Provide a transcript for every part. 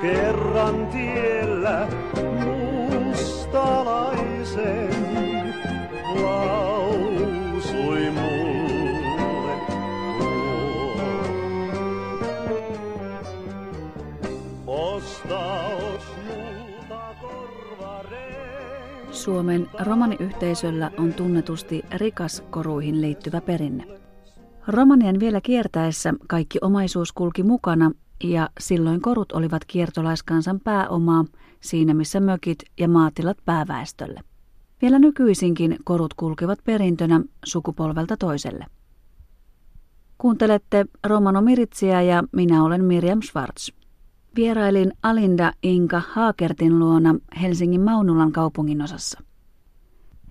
kerran tiellä mustalaisen lausui mulle tuo. Korvareen. Suomen romaniyhteisöllä on tunnetusti rikas koruihin liittyvä perinne. Romanien vielä kiertäessä kaikki omaisuus kulki mukana ja silloin korut olivat kiertolaiskansan pääomaa siinä missä mökit ja maatilat pääväestölle. Vielä nykyisinkin korut kulkevat perintönä sukupolvelta toiselle. Kuuntelette Romano Miritsiä ja minä olen Miriam Schwartz. Vierailin Alinda Inka Haakertin luona Helsingin Maunulan kaupunginosassa.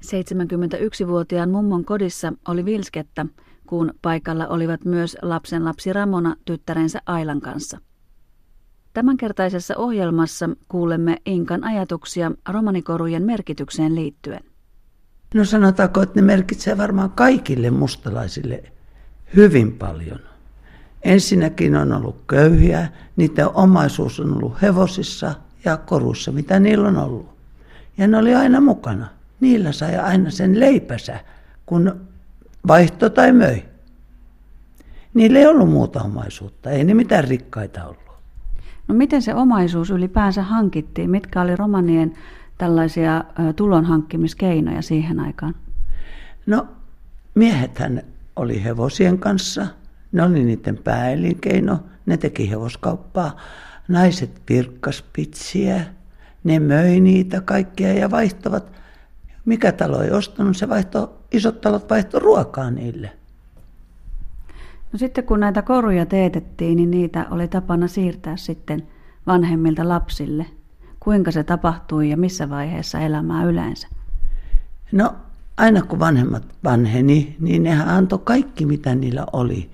71-vuotiaan mummon kodissa oli vilskettä, kun paikalla olivat myös lapsen lapsi Ramona tyttärensä Ailan kanssa. Tämänkertaisessa ohjelmassa kuulemme Inkan ajatuksia romanikorujen merkitykseen liittyen. No sanotaanko, että ne merkitsee varmaan kaikille mustalaisille hyvin paljon. Ensinnäkin on ollut köyhiä, niiden omaisuus on ollut hevosissa ja korussa, mitä niillä on ollut. Ja ne oli aina mukana. Niillä sai aina sen leipänsä, kun vaihto tai möi. Niillä ei ollut muuta omaisuutta, ei ne mitään rikkaita ollut. No miten se omaisuus ylipäänsä hankittiin? Mitkä oli romanien tällaisia tulonhankkimiskeinoja siihen aikaan? No miehethän oli hevosien kanssa, ne oli niiden pääelinkeino, ne teki hevoskauppaa. Naiset virkkas pitsiä, ne möi niitä kaikkia ja vaihtavat. Mikä talo ei ostanut, se vaihto, isot talot vaihto ruokaa niille. No sitten kun näitä koruja teetettiin, niin niitä oli tapana siirtää sitten vanhemmilta lapsille. Kuinka se tapahtui ja missä vaiheessa elämää yleensä? No aina kun vanhemmat vanheni, niin nehän antoi kaikki mitä niillä oli.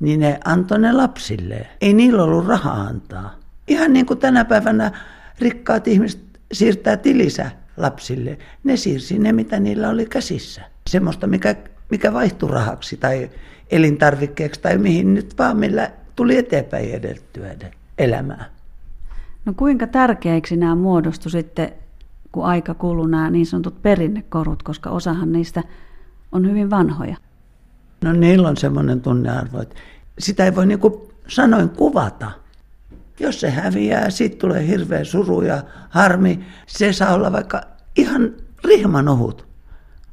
Niin ne antoi ne lapsille. Ei niillä ollut rahaa antaa. Ihan niin kuin tänä päivänä rikkaat ihmiset siirtää tilisä lapsille. Ne siirsi ne mitä niillä oli käsissä. Semmoista mikä, mikä vaihtui rahaksi tai elintarvikkeeksi tai mihin nyt vaan, millä tuli eteenpäin edeltyä elämää. No kuinka tärkeiksi nämä muodostu sitten, kun aika kuluu nämä niin sanotut perinnekorut, koska osahan niistä on hyvin vanhoja? No niillä on semmoinen tunnearvo, että sitä ei voi niin kuin sanoin kuvata. Jos se häviää, siitä tulee hirveä suru ja harmi. Se saa olla vaikka ihan rihman ohut.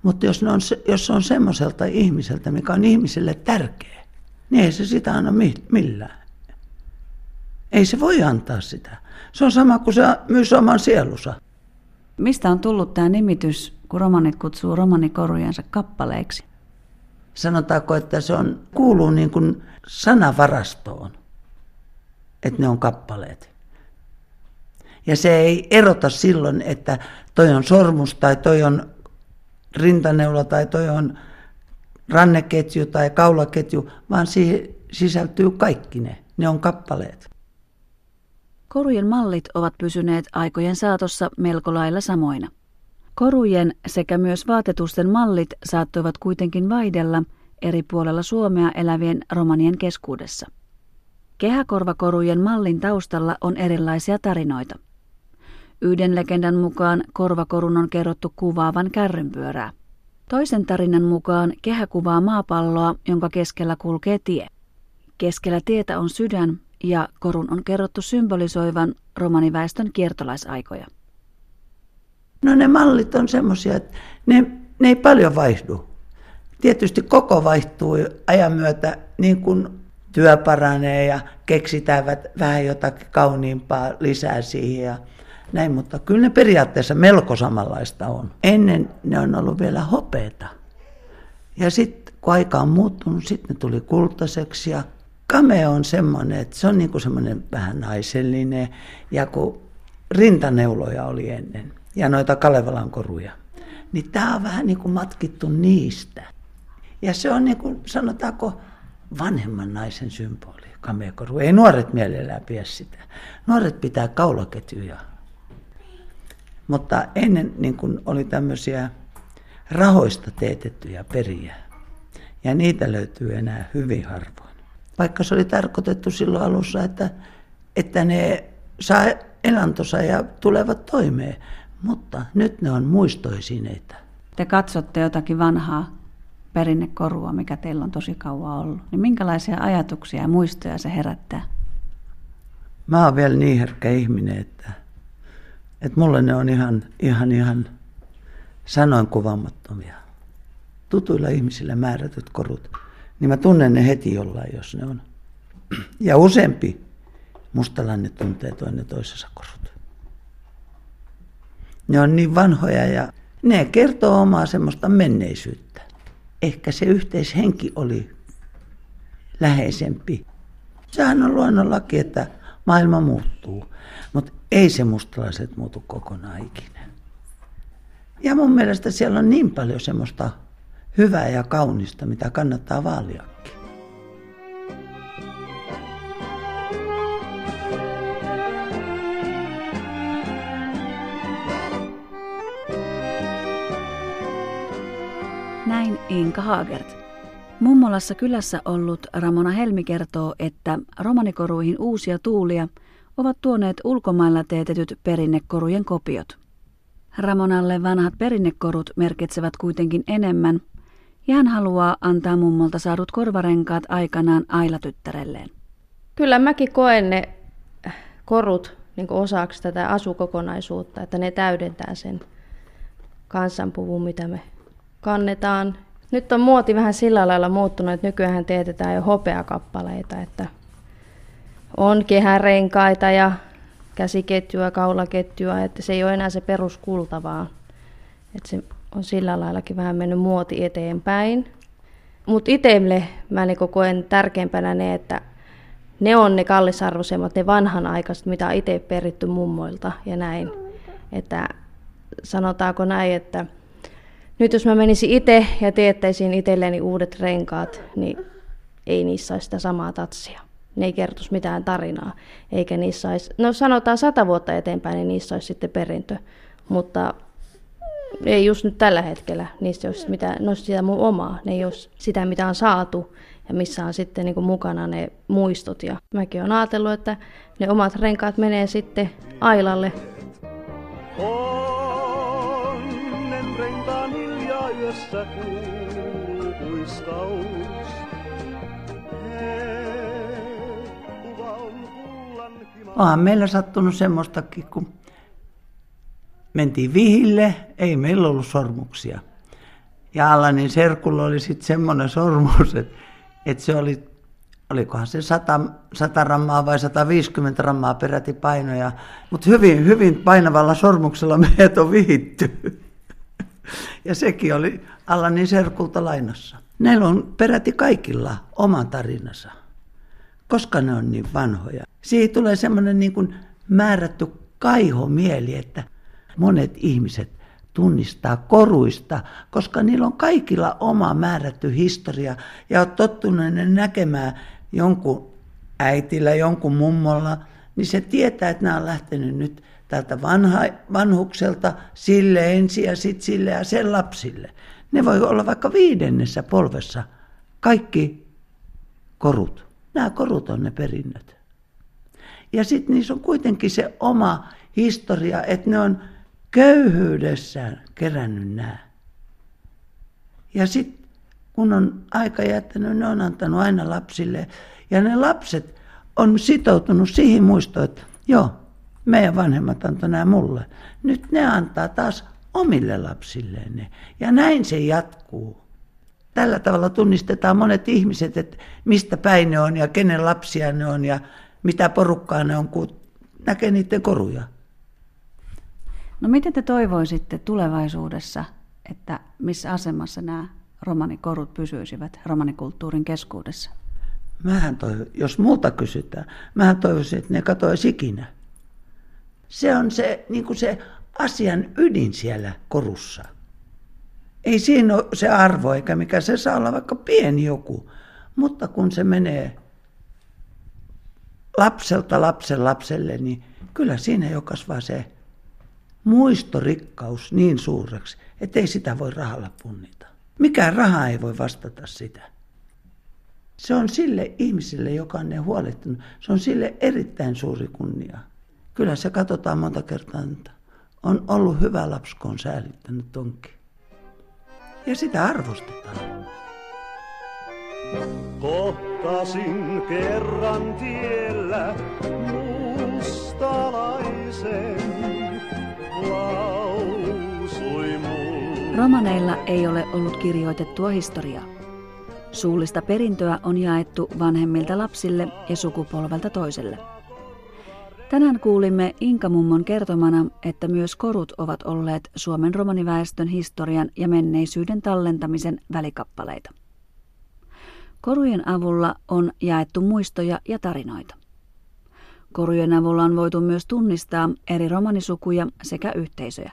Mutta jos, on, jos on semmoiselta ihmiseltä, mikä on ihmiselle tärkeä, niin ei se sitä anna millään. Ei se voi antaa sitä. Se on sama kuin se myy oman sielunsa. Mistä on tullut tämä nimitys, kun romanit kutsuu romanikorujensa kappaleiksi? Sanotaanko, että se on, kuuluu niin kuin sanavarastoon, että ne on kappaleet. Ja se ei erota silloin, että toi on sormus tai toi on rintaneula tai toi on ranneketju tai kaulaketju, vaan siihen sisältyy kaikki ne. Ne on kappaleet. Korujen mallit ovat pysyneet aikojen saatossa melko lailla samoina. Korujen sekä myös vaatetusten mallit saattoivat kuitenkin vaihdella eri puolella Suomea elävien romanien keskuudessa. Kehäkorvakorujen mallin taustalla on erilaisia tarinoita. Yhden legendan mukaan korvakorun on kerrottu kuvaavan kärrynpyörää. Toisen tarinan mukaan kehä kuvaa maapalloa, jonka keskellä kulkee tie. Keskellä tietä on sydän ja korun on kerrottu symbolisoivan romaniväestön kiertolaisaikoja. No ne mallit on semmoisia, että ne, ne ei paljon vaihdu. Tietysti koko vaihtuu ajan myötä niin kuin työ paranee ja keksitään vähän jotakin kauniimpaa lisää siihen. Ja näin, mutta kyllä ne periaatteessa melko samanlaista on. Ennen ne on ollut vielä hopeeta. Ja sitten kun aika on muuttunut, sitten ne tuli kultaiseksi ja kame on semmoinen, että se on niin kuin semmoinen vähän naisellinen. Ja kun rintaneuloja oli ennen ja noita Kalevalan koruja, niin tämä on vähän niin matkittu niistä. Ja se on niin sanotaanko, vanhemman naisen symboli, kamekoru. Ei nuoret mielellään pidä sitä. Nuoret pitää kaulaketjuja mutta ennen niin kun oli tämmöisiä rahoista teetettyjä periä. Ja niitä löytyy enää hyvin harvoin. Vaikka se oli tarkoitettu silloin alussa, että, että ne saa elantonsa ja tulevat toimeen. Mutta nyt ne on muistoisineita. Te katsotte jotakin vanhaa perinnekorua, mikä teillä on tosi kauan ollut. Niin minkälaisia ajatuksia ja muistoja se herättää? Mä oon vielä niin herkkä ihminen, että, että mulle ne on ihan, ihan, ihan sanoin kuvaamattomia. Tutuilla ihmisillä määrätyt korut, niin mä tunnen ne heti jollain, jos ne on. Ja useampi mustalainen tuntee toinen toisensa korut. Ne on niin vanhoja ja ne kertoo omaa semmoista menneisyyttä. Ehkä se yhteishenki oli läheisempi. Sehän on luonnonlaki, että maailma muuttuu, mutta ei se mustalaiset muutu kokonaan ikinä. Ja mun mielestä siellä on niin paljon semmoista hyvää ja kaunista, mitä kannattaa vaaliakin. Näin Inka Haagert. Mummolassa kylässä ollut Ramona Helmi kertoo, että romanikoruihin uusia tuulia ovat tuoneet ulkomailla teetetyt perinnekorujen kopiot. Ramonalle vanhat perinnekorut merkitsevät kuitenkin enemmän, ja hän haluaa antaa mummolta saadut korvarenkaat aikanaan Aila-tyttärelleen. Kyllä mäkin koen ne korut niin osaksi tätä asukokonaisuutta, että ne täydentää sen kansanpuvun, mitä me kannetaan. Nyt on muoti vähän sillä lailla muuttunut, että nykyään teetetään jo hopeakappaleita, että on kehärenkaita ja käsiketjua, kaulaketjua, että se ei ole enää se peruskulta, vaan että se on sillä laillakin vähän mennyt muoti eteenpäin. Mutta itselle mä niin koen tärkeimpänä ne, että ne on ne kallisarvoisemmat, ne vanhanaikaiset, mitä on itse peritty mummoilta ja näin. Että sanotaanko näin, että nyt jos mä menisin itse ja teettäisin itselleni uudet renkaat, niin ei niissä olisi sitä samaa tatsia. Ne ei kertoisi mitään tarinaa, eikä niissä olisi, no sanotaan sata vuotta eteenpäin, niin niissä olisi sitten perintö. Mutta ei just nyt tällä hetkellä, niistä olisi, mitään, ne olisi sitä mun omaa, ne ei olisi sitä, mitä on saatu ja missä on sitten niin mukana ne muistot. Ja mäkin olen ajatellut, että ne omat renkaat menee sitten Ailalle. Onnen yössä kuuluu kuiskaus. Onhan meillä sattunut semmoistakin, kun mentiin vihille, ei meillä ollut sormuksia. Ja Allanin serkulla oli sitten semmoinen sormus, että, että se oli, olikohan se 100, 100 rammaa vai 150 rammaa peräti painoja. Mutta hyvin, hyvin painavalla sormuksella meidät on vihitty. Ja sekin oli Allanin serkulta lainassa. Näillä on peräti kaikilla oma tarinansa, koska ne on niin vanhoja. Siihen tulee semmoinen niin kuin määrätty kaihomieli, että monet ihmiset tunnistaa koruista, koska niillä on kaikilla oma määrätty historia ja on tottuneet näkemään jonkun äitillä, jonkun mummolla, niin se tietää, että nämä on lähtenyt nyt tältä vanha, vanhukselta sille ensin ja sitten sille ja sen lapsille. Ne voi olla vaikka viidennessä polvessa kaikki korut. Nämä korut on ne perinnöt. Ja sitten niissä on kuitenkin se oma historia, että ne on köyhyydessään kerännyt nämä. Ja sitten kun on aika jättänyt, ne on antanut aina lapsille. Ja ne lapset on sitoutunut siihen muistoon, että joo, meidän vanhemmat antoi nämä mulle. Nyt ne antaa taas omille lapsilleen ne. Ja näin se jatkuu. Tällä tavalla tunnistetaan monet ihmiset, että mistä päin ne on ja kenen lapsia ne on ja mitä porukkaa ne on, kun näkee niiden koruja. No miten te toivoisitte tulevaisuudessa, että missä asemassa nämä romanikorut pysyisivät romanikulttuurin keskuudessa? Mähän toivon, jos multa kysytään, mähän toivoisin, että ne katoaisi ikinä. Se on se, niin kuin se asian ydin siellä korussa. Ei siinä ole se arvo, eikä mikä se saa olla vaikka pieni joku. Mutta kun se menee lapselta lapsen lapselle, niin kyllä siinä jo kasvaa se muistorikkaus niin suureksi, ettei sitä voi rahalla punnita. Mikään raha ei voi vastata sitä. Se on sille ihmiselle, joka on ne huolehtinut, se on sille erittäin suuri kunnia. Kyllä se katsotaan monta kertaa, että on ollut hyvä lapsi, kun on säilyttänyt tonkin. Ja sitä arvostetaan. Kohtasin kerran tiellä mustalaisen, lausui mulle. Romaneilla ei ole ollut kirjoitettua historiaa. Suullista perintöä on jaettu vanhemmilta lapsille ja sukupolvelta toiselle. Tänään kuulimme Inkamummon kertomana, että myös korut ovat olleet Suomen romaniväestön historian ja menneisyyden tallentamisen välikappaleita. Korujen avulla on jaettu muistoja ja tarinoita. Korujen avulla on voitu myös tunnistaa eri romanisukuja sekä yhteisöjä.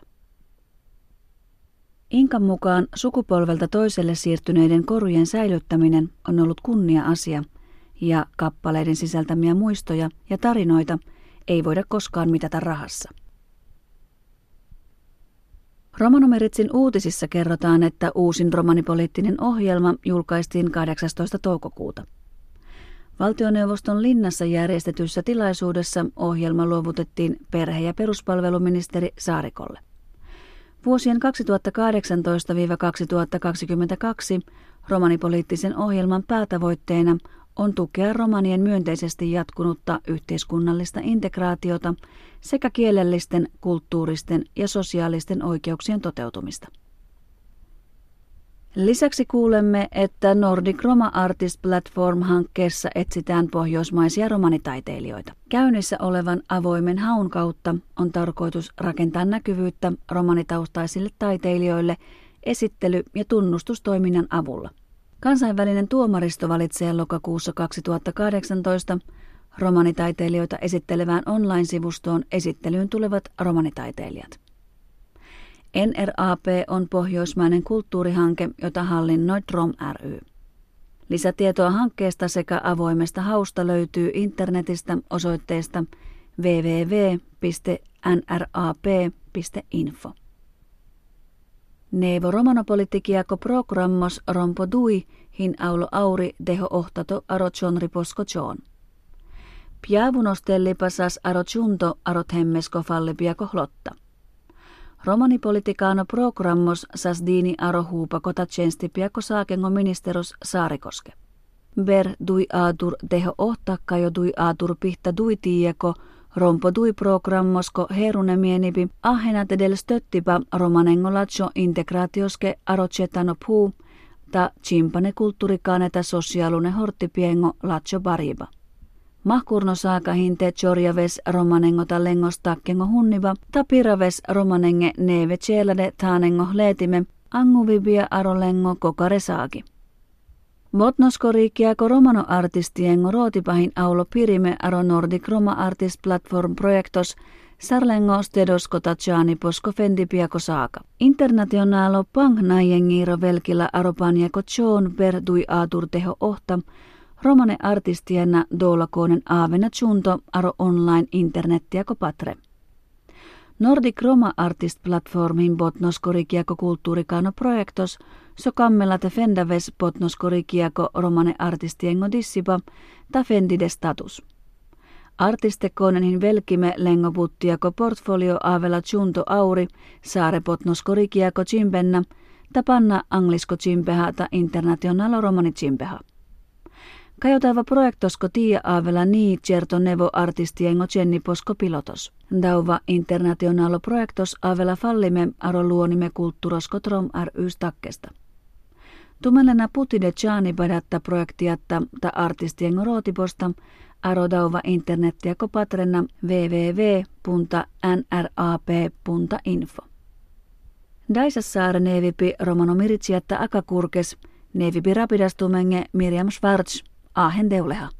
Inkan mukaan sukupolvelta toiselle siirtyneiden korujen säilyttäminen on ollut kunnia-asia ja kappaleiden sisältämiä muistoja ja tarinoita ei voida koskaan mitata rahassa. Romanomeritsin uutisissa kerrotaan, että uusin romanipoliittinen ohjelma julkaistiin 18. toukokuuta. Valtioneuvoston linnassa järjestetyssä tilaisuudessa ohjelma luovutettiin perhe- ja peruspalveluministeri Saarikolle. Vuosien 2018-2022 romanipoliittisen ohjelman päätavoitteena on tukea romanien myönteisesti jatkunutta yhteiskunnallista integraatiota sekä kielellisten, kulttuuristen ja sosiaalisten oikeuksien toteutumista. Lisäksi kuulemme, että Nordic Roma Artist Platform-hankkeessa etsitään pohjoismaisia romanitaiteilijoita. Käynnissä olevan avoimen haun kautta on tarkoitus rakentaa näkyvyyttä romanitaustaisille taiteilijoille esittely- ja tunnustustoiminnan avulla. Kansainvälinen tuomaristo valitsee lokakuussa 2018 romanitaiteilijoita esittelevään online-sivustoon esittelyyn tulevat romanitaiteilijat. NRAP on pohjoismainen kulttuurihanke, jota hallinnoi DROM ry. Lisätietoa hankkeesta sekä avoimesta hausta löytyy internetistä osoitteesta www.nrap.info. Nevo romanopolitikiako programmos rompo dui hin aulo auri deho ohtato aro chonri posko chon. Piavunostellipasas aro chunto arot hemmesko fallipiako hlotta. Romanipolitikaano programmos sas diini aro huupakota tjenstipiako saakengo ministeros Saarikoske. Ber dui aatur deho ohtakka jo dui aatur pihta dui tiieko – Rompo tui programmosko herune mienipi ahenat edel stöttipa romanengolacho integraatioske arocetano puu ta chimpane kulttuurikaaneta sosiaalune horttipiengo lacho bariba. Mahkurno saaka hinte chorjaves romanengota lengosta kengo hunniva ta piraves romanenge neve chelade taanengo leetime anguvibia arolengo kokare saaki. Motnoskoriikiako romano artistiengo rootipahin aulo pirime aro Nordic Roma Artist Platform projektos Sarlengo stedosko taciani posko fendipiako saaka. Internationalo pang naiengiiro velkillä aropaniako John dui aatur teho ohta, romane artistienna doolakoonen aavena chunto aro online internettiako patre. Nordic Roma Artist Platformin botnoskorikiako kulttuurikano projektos so kammella te fendaves botnoskorikiako romane artistiengo dissipa ta fendide status. Artistekonenhin velkime lengoputtiako portfolio avela chunto auri saare botnoskorikiako chimpenna ta panna anglisko chimpeha ta internationalo romani chimpeha. Kajotava projektosko tia avela nii certo nevo artistiengo posko pilotos. Dauva internationalo projektos avela fallime aro luonime kultturosko trom ry stakkesta. Tumelena putide chani badatta projektiatta ta artistiengo rootiposta aro dauva internettiä kopatrenna www.nrap.info. Daisassaare nevipi romano miritsiättä akakurkes, nevipi rapidastumenge Miriam Schwarz, Aahen Deuleha.